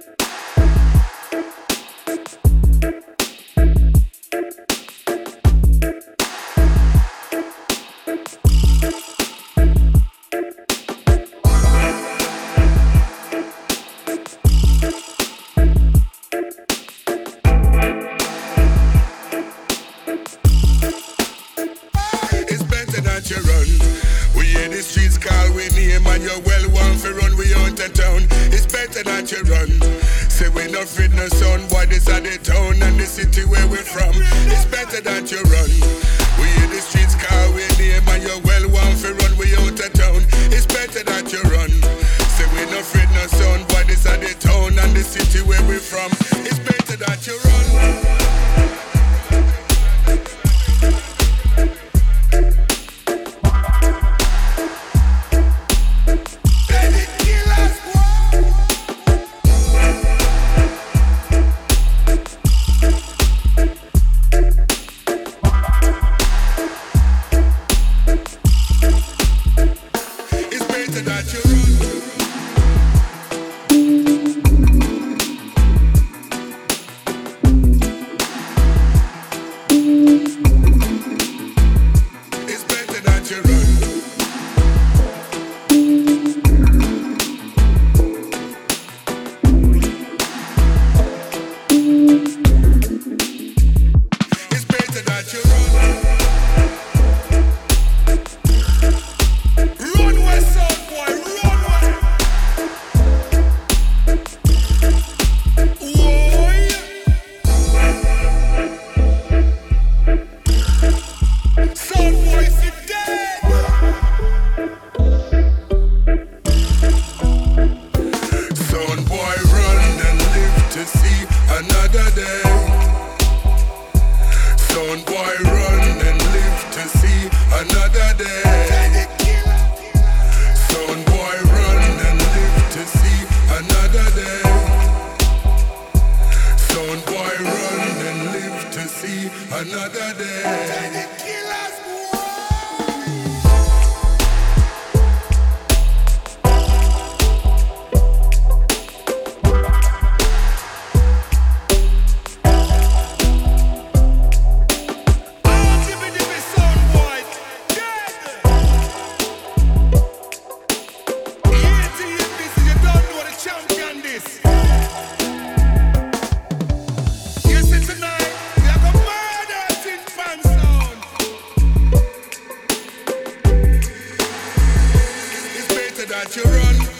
Run. We hear the streets call we name and you're well one for run we out of town better that you run. Say we no fit no sun, boy, this are the town and the city where we from. It's better that you run. another day. start to run.